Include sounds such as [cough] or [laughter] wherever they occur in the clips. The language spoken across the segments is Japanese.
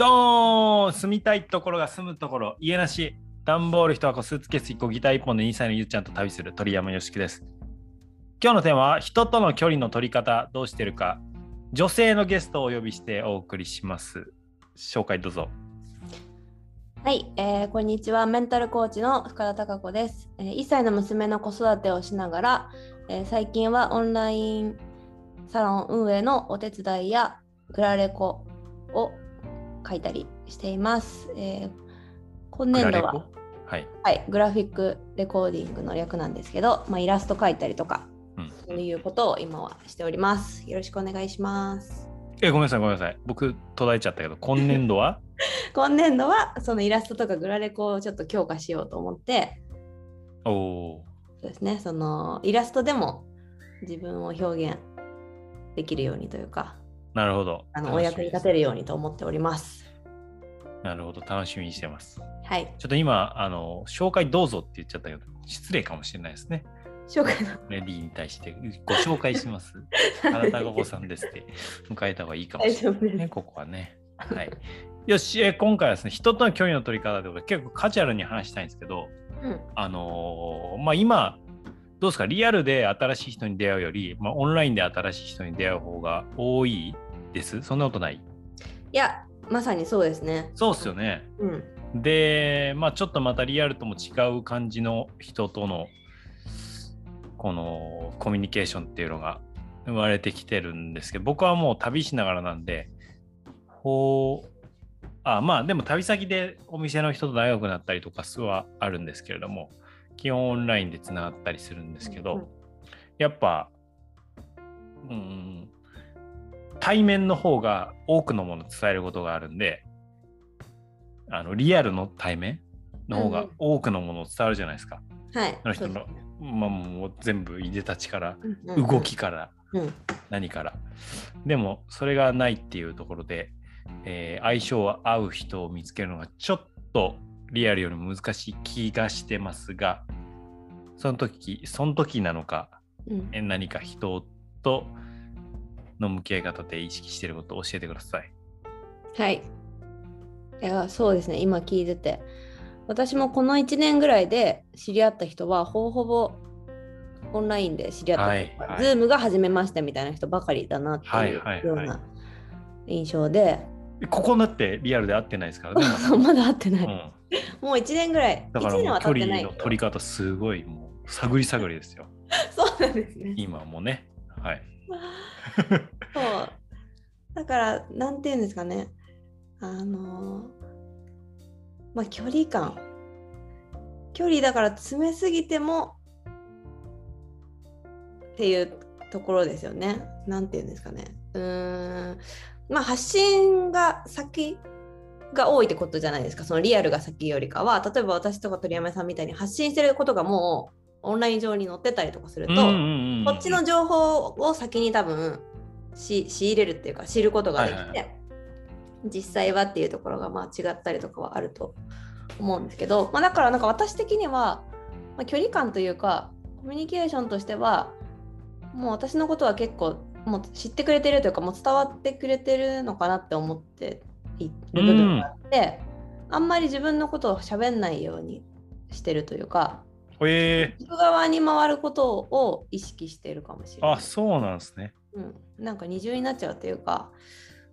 ドーン住みたいところが住むところ家なし。段ボール1箱スーツケース1個ギター1本で2歳のゆっちゃんと旅する鳥山よしきです。今日のテーマは人との距離の取り方どうしてるか。女性のゲストをお呼びしてお送りします。紹介どうぞ。はい、えーこんにちは。メンタルコーチの深田貴子です、えー1歳の娘の子育てをしながら、えー最近はオンラインサロン運営のお手伝いやグラレコを書いたりしています。えー今年度ははい、はい、グラフィックレコーディングの略なんですけど、まあ、イラスト描いたりとか、うん。そういうことを今はしております。よろしくお願いします。えごめんなさいごめんなさい。僕途絶えちゃったけど今年度は？[laughs] 今年度はそのイラストとかグラレコをちょっと強化しようと思って、おおそうですね、そのイラストでも自分を表現できるようにというか、ーなるほど。あのお役に立てるようにと思っております。なるほど。楽しみにしてます。はい、ちょっと今あの紹介どうぞって言っちゃったけど失礼かもしれないですね。紹介の。[laughs] レディーに対して。ご紹介します。体がごさんですって。迎えた方がいいかも大しれない。ね。ここはね。はい。よし、え今回はですね、人との距離の取り方ということで結構カジュアルに話したいんですけど、うん、あのーまあ今、どうですか、リアルで新しい人に出会うより、まあ、オンラインで新しい人に出会う方が多いです？そんなことない？いや、まさにそうですね。そうっすよね。うん、で、まあちょっとまたリアルとも違う感じの人とのこのコミュニケーションっていうのが生まれてきてるんですけど僕はもう旅しながらなんでほうあまあでも旅先でお店の人と仲良くなったりとかはあるんですけれども基本オンラインでつながったりするんですけど、うんやっぱうん対面の方が多くのものを伝えることがあるんであのリアルの対面の方がうんうん多くのものを伝わるじゃないですか。はい。あの人のまあもう全部いでたちからうんうん動きからうん、何から。でもそれがないっていうところで、えー相性合う人を見つけるのがちょっとリアルよりも難しい気がしてますがその時その時なのかうんえ何か人との向き合い方で意識していることを教えてください。はい。いや、そうですね。今聞いてて。私もこの1年ぐらいで知り合った人は、ほぼほぼオンラインで知り合った人はいはいズームが初めましてみたいな人ばかりだなってはいいうはいはいような印象で、ここだってリアルで会ってないですからね。[laughs] まだ会ってない。うん、[laughs] もう1年ぐらい、1年だからもう距離の。取り方すごいもう探り探りですよ。[laughs] そうなんですね。今もね。はい。[laughs] そう。だから、なんていうんですかね。あのーまあ、距離感。距離だから詰めすぎてもっていうところですよね。なんていうんですかね。うーん。まあ、発信が先が多いってことじゃないですか。そのリアルが先よりかは、例えば私とか鳥山さんみたいに発信してることがもうオンライン上に載ってたりとかすると、こっちの情報を先に多分し仕入れるっていうか知ることができて、はいは実際はっていうところがまあ違ったりとかはあると思うんですけど、まあ、だからなんか私的には、まあ、距離感というかコミュニケーションとしてはもう私のことは結構もう知ってくれてるというかもう伝わってくれてるのかなって思っている部分があって、あんまり自分のことを喋んないようにしてるというかえ聞く側に回ることを意識してるかもしれー、ない。あそうなんですね。うん、なんか二重になっちゃうというか、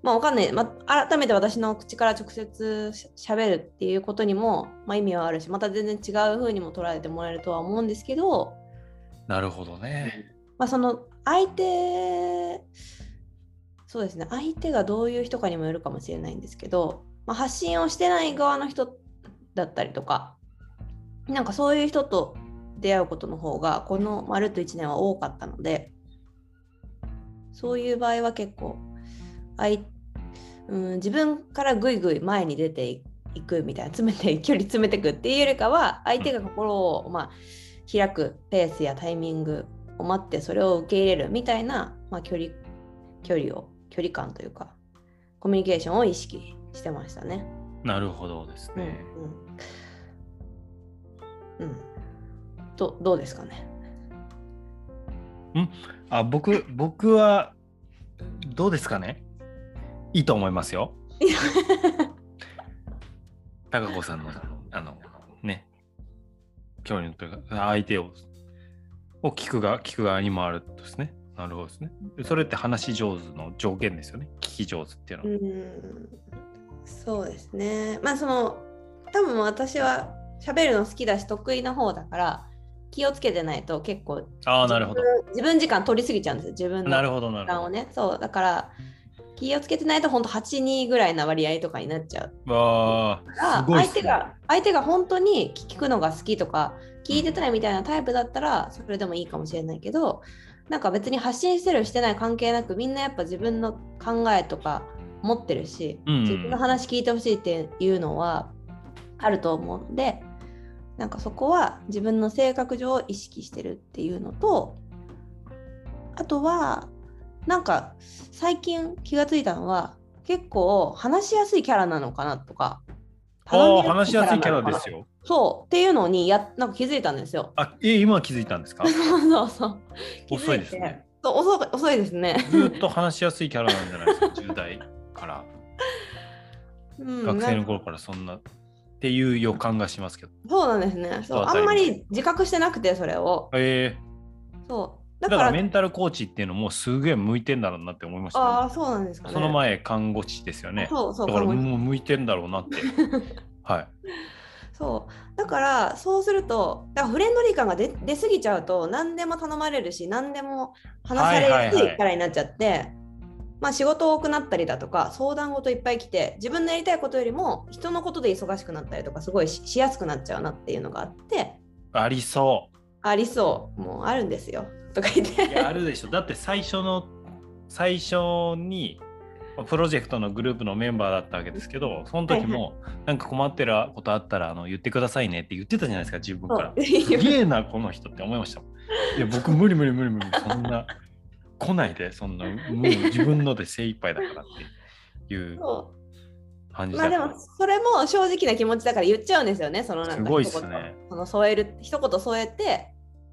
まあわかんない、まあ、改めて私の口から直接ししゃべるっていうことにも、まあ、意味はあるし、また全然違う風にも捉えてもらえるとは思うんですけど、なるほどね。まあ、その相手、そうですね、相手がどういう人かにもよるかもしれないんですけど、まあ、発信をしてない側の人だったりとか、なんかそういう人と出会うことの方が、このまるっと1年は多かったので、そういう場合は結構、あいうん、自分からぐいぐい前に出ていくみたいな、詰めて、距離詰めていくっていうよりかは、相手が心を、まあ、開くペースやタイミングを待って、それを受け入れるみたいな、まあ、距離、距離を、距離感というか、コミュニケーションを意識してましたね。なるほどですうん、ね。うん。うん。どどうですかね？あ僕僕はどうですかね？いいと思いますよ。[laughs] 高子さんのあのね距離のというか相手をを聞くが聞く側にもあるとですね。なるほどですね。それって話し上手の条件ですよね。聞き上手っていうのは。うんそうですね。まあその多分私は喋るの好きだし得意な方だから気をつけてないと結構ああ、なるほど。自分時間取りすぎちゃうんですよ自分の。時間をね。そうだから気をつけてないと本当8、2ぐらいな割合とかになっちゃうあ、すごいっすね。相手が相手が本当に聞くのが好きとか聞いてたいみたいなタイプだったらそれでもいいかもしれないけどなんか別に発信してるしてない関係なくみんなやっぱ自分の考えとか持ってるし、うんうん。自分の話聞いてほしいっていうのはあると思うんでなんかそこは自分の性格上意識してるっていうのとあとはなんか最近気がついたのは結構話しやすいキャラなのかなとかああ、話しやすいキャラですよ。そうっていうのにやなんか気づいたんですよ。あ、え、今気づいたんですか？[laughs] そうそうそう。[laughs] 遅いですね。そう遅い遅いですね。ずーっと話しやすいキャラなんじゃないですか、10代から。[laughs] うん学生の頃からそんなっていう予感がしますけど。そうなんですね。そうあんまり自覚してなくてそれを。えそうー、だだからからメンタルコーチっていうのもすげえ向いてんだろうなって思いました、ね。ああそうなんですかね。その前看護師ですよね。そうそうだからもう向いてんだろうなって。[laughs] はい。そうだからそうするとだからフレンドリー感が出出過ぎちゃうと何でも頼まれるし何でも話されやすいキャラになっちゃって、まあ仕事多くなったりだとか相談事いっぱい来て自分のやりたいことよりも人のことで忙しくなったりとかすごいししやすくなっちゃうなっていうのがあってありそありそうもうあるんですよとか言っう。いや、あてるでしょ。だって最初の、最初に、プロジェクトのグループのメンバーだったわけですけど、その時も、なんか困ってることあったらあの言ってくださいねって言ってたじゃないですか、自分から。すげえな、この人って思いました。いや、僕無理無理無理無理、そんな、来ないで、そんな、もう自分ので精一杯だからっていう感じまあでもそれも正直な気持ちだから言っちゃうんですよねそのなんかすごいっす一言ねその添える一言添えて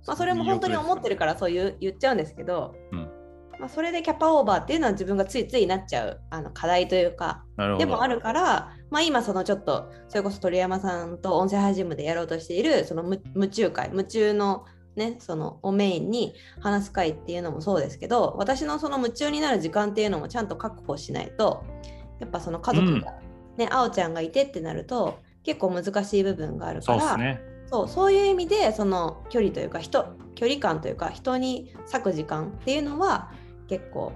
まあ、それも本当に思ってるからそういう言っちゃうんですけど、うん。まあ、それでキャパオーバーっていうのは自分がついついなっちゃうあの課題というか。でもあるから、まあ、今そのちょっとそれこそ鳥山さんと音声配信部でやろうとしているその夢夢中会夢中のねそのをメインに話す会っていうのもそうですけど私のその夢中になる時間っていうのもちゃんと確保しないとやっぱその家族が、ねあおちゃんがいてってなると結構難しい部分があるからそう。そういう意味でその距離というか人距離感というか人に割く時間っていうのは結構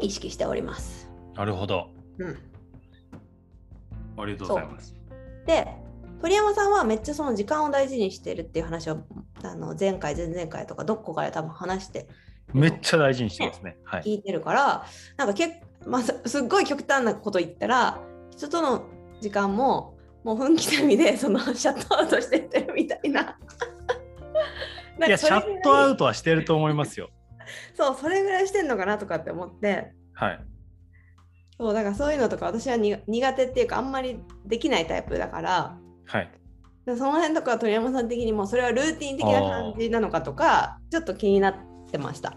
意識しております。なるほど。うん、ありがとうございます。で鳥山さんはめっちゃその時間を大事にしてるっていう話をあの前回前々回とかどこかで多分話してめっちゃ大事にしてますね。はい。聞いてるからなんか結まあ、すすっごい極端なこと言ったら人との時間ももう分刻みで [laughs] そのシャットアウトしてってるみたいな。いや、シャットアウトはしてると思いますよ。[laughs] そうそれぐらいしてんのかなとかって思ってはい。そうだからそういうのとか私はに苦手っていうかあんまりできないタイプだからはい。でその辺とかは鳥山さん的にもそれはルーティン的な感じなのかとかちょっと気になってました。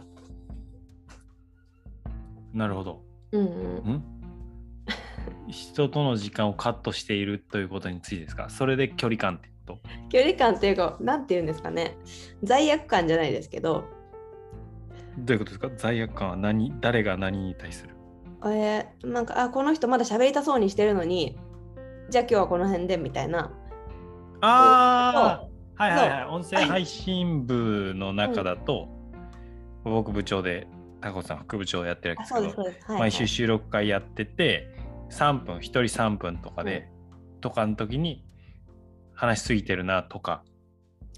なるほど。うんうん、ん？人との時間をカットしているということについてですか？それで距離感ってこと？距離感っていうかなんて言うんですかね。罪悪感じゃないですけど。どういうことですか？罪悪感は何？誰が何に対する？えーなんかあこの人まだ喋りたそうにしてるのにじゃあ今日はこの辺でみたいな。ああはいはいはい。そ音声配信部の中だと、僕部長でタコさん副部長やってるわけあですけどはい。毎週収録会やってて3分1人3分とかで、とかの時に話しすぎてるなとか、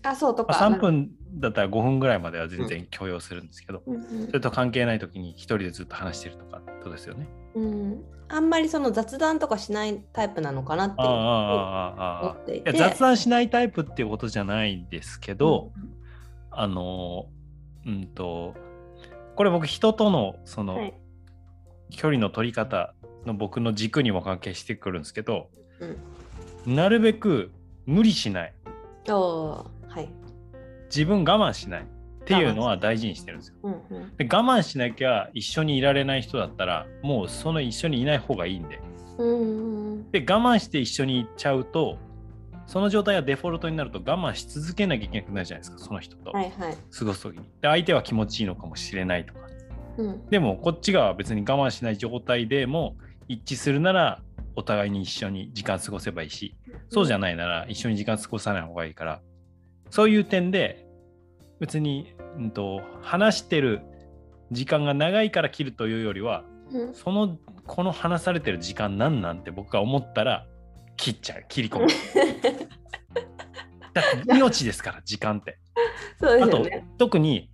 あそうとか、まあ、3分だったら5分ぐらいまでは全然許容するんですけど、うんうん。それと関係ない時に一人でずっと話してるとかってことですよね。うん、あんまりその雑談とかしないタイプなのかなって思っていて。雑談しないタイプっていうことじゃないんですけど、あのうんとこれ僕人とのその、はい。距離の取り方の僕の軸にも関係してくるんですけど、うん。なるべく無理しない。はい、自分我慢しない。っていうのは大事にしてるんですよ。うんうん、で我慢しなきゃ一緒にいられない人だったらもうその一緒にいない方がいいんで。うんで我慢して一緒に行っちゃうとその状態がデフォルトになると我慢し続けなきゃいけなくなるじゃないですかその人と。はいはい。過ごす時に。で相手は気持ちいいのかもしれないとか。うん。でもこっちが別に我慢しない状態でも一致するならお互いに一緒に時間過ごせばいいしそうじゃないなら一緒に時間過ごさない方がいいから。そういう点で別に、うん、と話してる時間が長いから切るというよりはうん。そのこの話されてる時間なんなんて僕が思ったら切っちゃう。切り込む。[laughs] だって命ですから時間って。そうであとすよね。特に、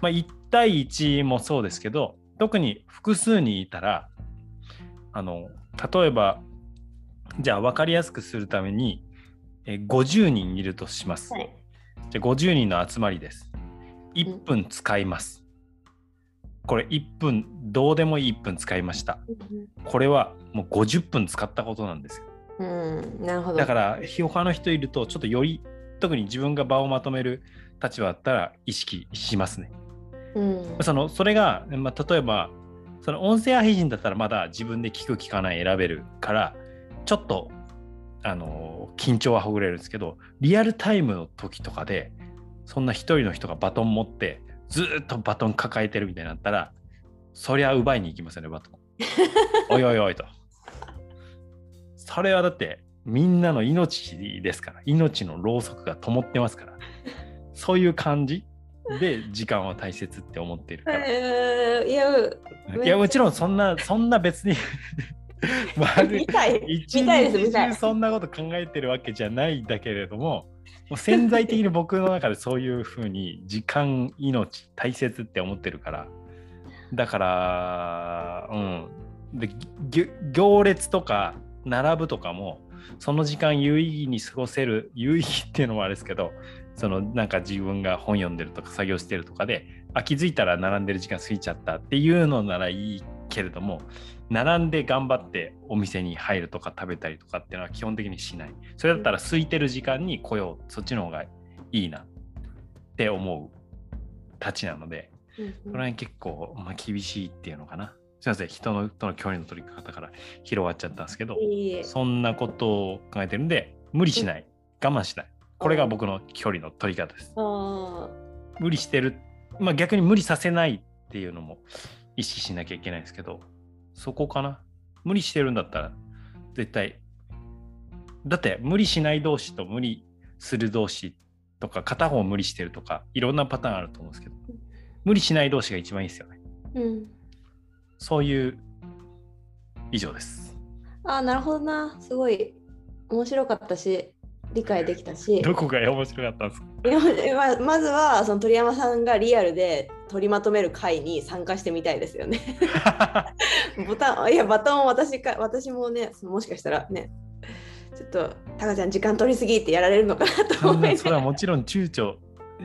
まあ、1対1もそうですけど特に複数にいたらあの例えばじゃあ分かりやすくするためにえー50人いるとします。はいじゃあ50人の集まりです。1分使います。これ1分どうでもいい1分使いました。これはもう50分使ったことなんですよ。うん、なるほど。だから他の人いるとちょっとより特に自分が場をまとめる立場だったら意識しますね。うん、そのそれが、まあ、例えばその音声配信だったらまだ自分で聞く聞かない選べるからちょっとあの緊張はほぐれるんですけどリアルタイムの時とかでそんな一人の人がバトン持ってずーっとバトン抱えてるみたいになったらそりゃ奪いに行きますよねバトン。[laughs] おいおいおいと。それはだってみんなの命ですから命のろうそくが灯ってますからそういう感じで時間は大切って思ってるから。えー、いや、いやもちろんそんな [laughs] そんな別に [laughs] 丸見たい。一日中そんなこと考えてるわけじゃないんだけれどももう潜在的に [laughs] 僕の中でそういうふうに時間命大切って思ってるからだからうんでぎ行列とか並ぶとかもその時間有意義に過ごせる有意義っていうのもあれですけどそのなんか自分が本読んでるとか作業してるとかであ気づいたら並んでる時間過ぎちゃったっていうのならいいけれども並んで頑張ってお店に入るとか食べたりとかっていうのは基本的にしない。それだったら空いてる時間に来ようそっちの方がいいなって思うたちなのでうんこの辺結構、まあ、厳しいっていうのかな。すいません人のとの距離の取り方から広がっちゃったんですけどそんなことを考えてるんで無理しない。我慢しない。これが僕の距離の取り方です。あ無理してる、まあ、逆に無理させないっていうのも意識しなきゃいけないんですけどそこかな無理してるんだったら絶対だって無理しない同士と無理する同士とか片方無理してるとかいろんなパターンあると思うんですけど無理しない同士が一番いいですよねーうん。そういう以上ですあーなるほどな。すごい面白かったし、理解できたし。[laughs] どこが面白かったんですか？今ままずはその鳥山さんがリアルで取りまとめる会に参加してみたいですよね。[laughs] ボタンいやバトン私か私もねもしかしたらねちょっとタカちゃん時間取りすぎってやられるのかなと思いなそれはもちろん躊躇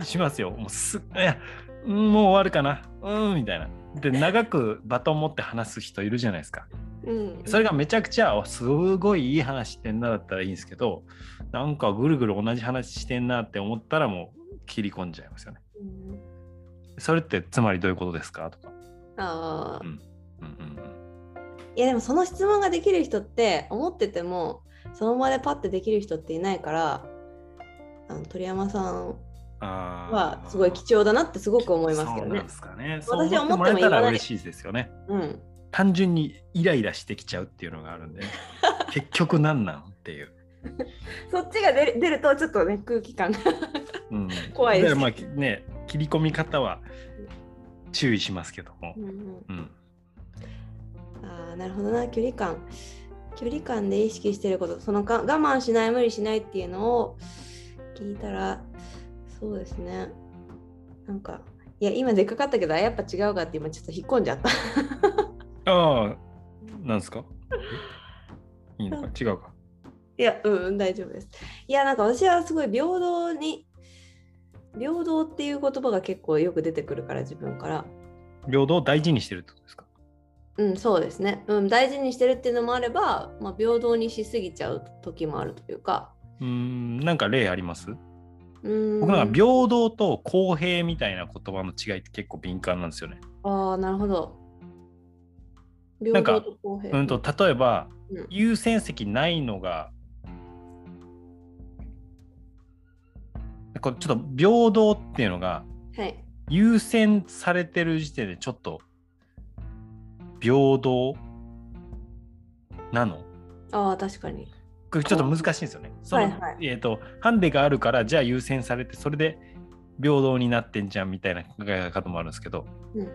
しますよ。もうすいやうんもう終わるかなうんみたいな。で長くバトン持って話す人いるじゃないですか。うん、それがめちゃくちゃおすごいいい話してんなだったらいいんですけどなんかぐるぐる同じ話してんなって思ったらもう切り込んじゃいますよね。うんそれってつまりどういうことですか？とか。あーうんうんうんいやでもその質問ができる人って思っててもその場でパッてできる人っていないからあの鳥山さんはすごい貴重だなってすごく思いますけどね。そうなんで。すかね。私そう思っても言わない。ら嬉しいですよね。うん、単純にイライラしてきちゃうっていうのがあるんで、[laughs] 結局何なんっていう。そっちが出る出るとちょっとね空気感がうん、[laughs] 怖いです。だからまあね切り込み方は注意しますけども。う、んうん。うん、あーなるほどな距離感。距離感で意識してること。そのか我慢しない無理しないっていうのを聞いたらそうですね。なんかいや今でっかかったけどあやっぱ違うかって今ちょっと引っ込んじゃった。ああなんですか？[laughs] いいのか？違うか？いやうんうん大丈夫です。いやなんか私はすごい平等に平等っていう言葉が結構よく出てくるから自分から。平等を大事にしてるってことですか？うんそうですね、うん、大事にしてるっていうのもあれば、まあ、平等にしすぎちゃう時もあるというか。うーんなんか例あります？うん僕なんか平等と公平みたいな言葉の違いって結構敏感なんですよね。ああ、なるほど。なんか平等と公平。うんと例えばうん優先席ないのが、これちょっと平等っていうのがはい。優先されてる時点でちょっと平等なの？ああ、確かに。これちょっと難しいんですよね。そのはいはいえっ、と、ハンデがあるから、じゃあ優先されて、それで平等になってんじゃんみたいな考え方もあるんですけど、うんうん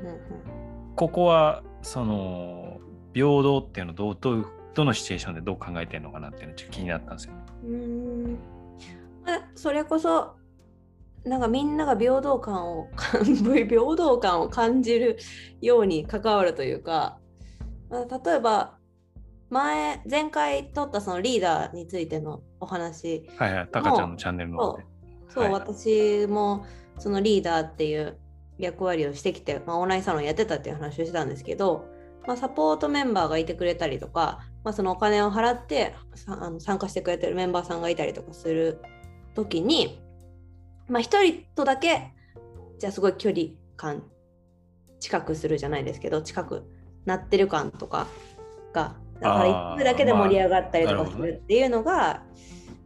ここは、その、平等っていうのをどうどうどのシチュエーションでどう考えてるのかなっていうのちょっと気になったんですよ。うん。それこそ、なんかみんなが平等感を [laughs] 平等感を感じるように関わるというか、まあ、例えば前前回撮ったそのリーダーについてのお話はいはい、タカちゃんのチャンネルの方で。そう、はい私もそのリーダーっていう役割をしてきて、まあ、オンラインサロンやってたっていう話をしてたんですけど、まあ、サポートメンバーがいてくれたりとか、まあ、そのお金を払ってさあの参加してくれてるメンバーさんがいたりとかする時に、まあ、一人とだけじゃあすごい距離感近くするじゃないですけど近くなってる感とかがだから一部だけで盛り上がったりとかするっていうのが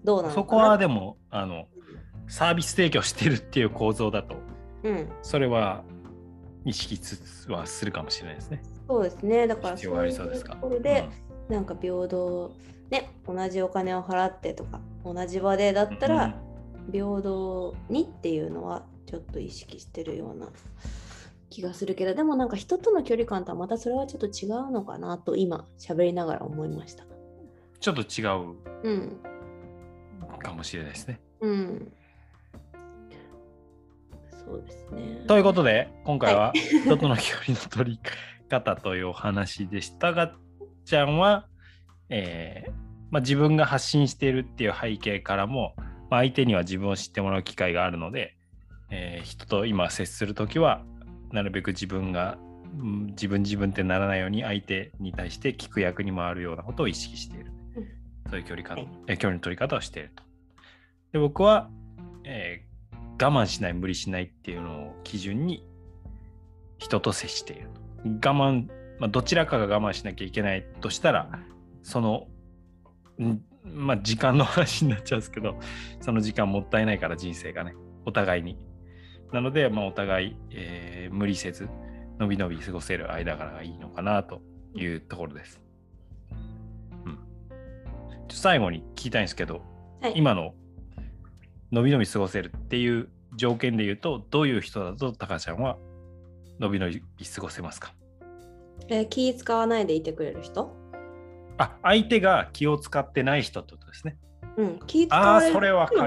どうなのかな。そこはでも、あの、サービス提供してるっていう構造だと、うん。それは意識つつはするかもしれないですね。そうですね。だからそうですか？ところで、なんか平等、ね、同じお金を払ってとか、同じ場でだったら、平等にっていうのはちょっと意識してるような気がするけど、でもなんか人との距離感とはまたそれはちょっと違うのかなと今喋りながら思いました。ちょっと違ううん。かもしれないですね。うん。そうですね。ということで、今回は人との距離の取り方というお話でしたが、ちゃんは、えーまあ、自分が発信しているっていう背景からも、まあ、相手には自分を知ってもらう機会があるので、えー人と今接するときは、なるべく自分が、うん自分自分ってならないように相手に対して聞く役に回るようなことを意識している。うんそういう距離感、はいえ距離の取り方をしていると。で僕は、えー我慢しない無理しないっていうのを基準に人と接していると我慢、まあ、どちらかが我慢しなきゃいけないとしたらそのんまあ時間の話になっちゃうんですけどその時間もったいないから人生がねお互いになので、まあ、お互い、えー無理せずのびのび過ごせる間柄がいいのかなというところです、うん、最後に聞きたいんですけどはい、今ののびのび過ごせるっていう条件で言うとどういう人だとタカちゃんはのびのび過ごせますか？えー気使わないでいてくれる人？あ相手が気を使ってない人ってことですね。うん、気使わ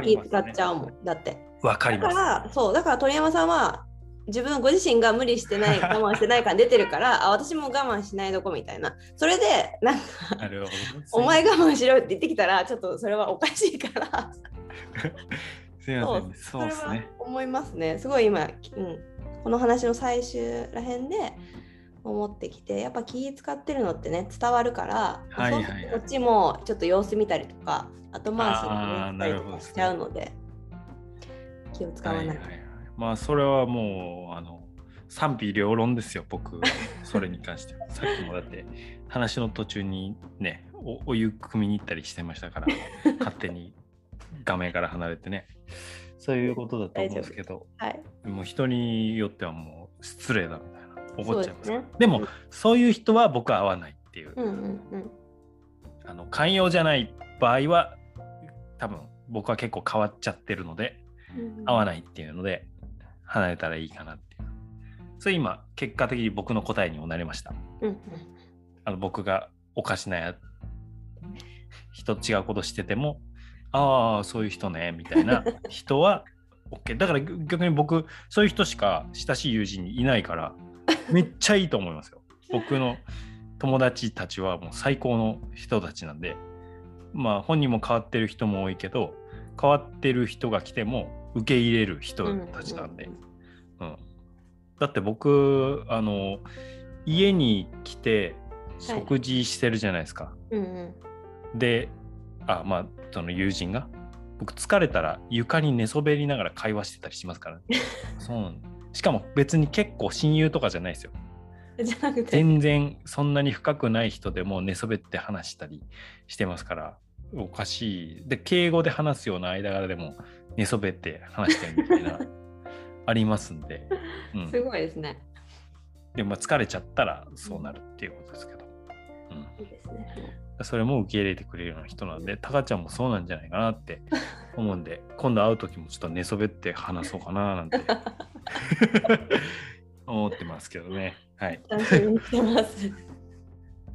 気使っちゃうもん。だって。わかりだかますら、そう、だから鳥山さんは自分ご自身が無理してない、[laughs] 我慢してない感出てるから、あ、私も我慢しないどこみたいな。それで、なんか、お前我慢しろって言ってきたら、ちょっとそれはおかしいから、すいませんそうですね。思いますね。すごい今、うん、この話の最終らへんで思ってきて、やっぱ気使ってるのってね、伝わるから、はいはいはい。こっちもちょっと様子見たりとか、後回しにとかしちゃうので、気を使わない。い。ははいはい。まあそれはもうあの賛否両論ですよ僕 [laughs] それに関しては。さっきもだって話の途中にねおお湯汲みに行ったりしてましたから [laughs] 勝手に画面から離れてね。そういうことだと思うんですけどはい。もう人によってはもう失礼だみたいな怒っちゃいますそうからでもそういう人は僕は合わないっていう、うんうんうん。あの寛容じゃない場合は多分僕は結構変わっちゃってるので合わないっていうので離れたらいいかなっていう。それ今結果的に僕の答えにもなりました。うんうん。あの僕がおかしなや人と違うことしててもああそういう人ねみたいな [laughs] 人は OK だから逆に僕そういう人しか親しい友人にいないからめっちゃいいと思いますよ。[laughs] 僕の友達たちはもう最高の人たちなんで。まあ本人も変わってる人も多いけど変わってる人が来ても受け入れる人たちなんで、うん、だって僕あの家に来て食事してるじゃないですか、うんうん。であまあその友人が僕疲れたら床に寝そべりながら会話してたりしますから、ね、[laughs] そうしかも別に結構親友とかじゃないですよ。じゃなくて。全然そんなに深くない人でも寝そべって話したりしてますからおかしい。で敬語で話すような間柄でも寝そべって話してるみたいな [laughs] ありますんで、うん、すごいですね。でもまあ疲れちゃったらそうなるっていうことですけど、いいですね。うん、それも受け入れてくれるような人なんでタカちゃんもそうなんじゃないかなって思うんで今度会う時もちょっと寝そべって話そうかななんて [laughs] 思ってますけどねはい。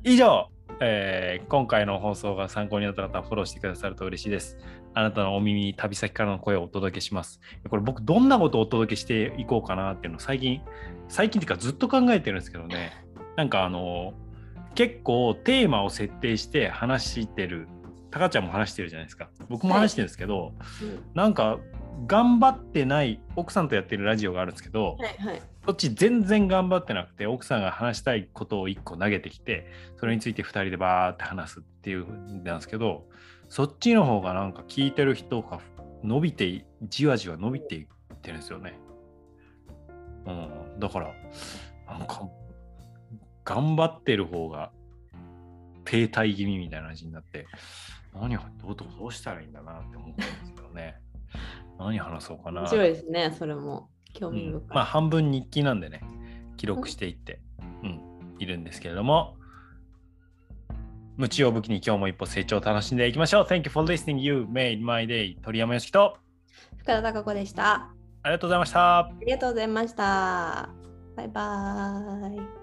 以上、えー今回の放送が参考になった方はフォローしてくださると嬉しいです。あなたのお耳に旅先からの声をお届けします。これ僕どんなことをお届けしていこうかなっていうのを最近、最近っていうかずっと考えてるんですけどね。なんかあの、結構テーマを設定して話してる、タカちゃんも話してるじゃないですか。僕も話してるんですけど、なんか頑張ってない奥さんとやってるラジオがあるんですけど、はいはい。そっち全然頑張ってなくて奥さんが話したいことを1個投げてきてそれについて2人でバーって話すっていうなんですけどそっちの方がなんか聞いてる人が伸びていじわじわ伸びていってるんですよね。うん、だからなんか頑張ってる方が停滞気味みたいな感じになって何をどうどうどうしたらいいんだなって思ったんですけどね。何話そうかな。面白いですね、それも。興味深い。うんまあ半分日記なんでね記録していって、うん、いるんですけれども無知を武器に今日も一歩成長を楽しんでいきましょう Thank you for listening You made my day 鳥山よしきと深田貴子でした。ありがとうございましたありがとうございました。バイバーイ。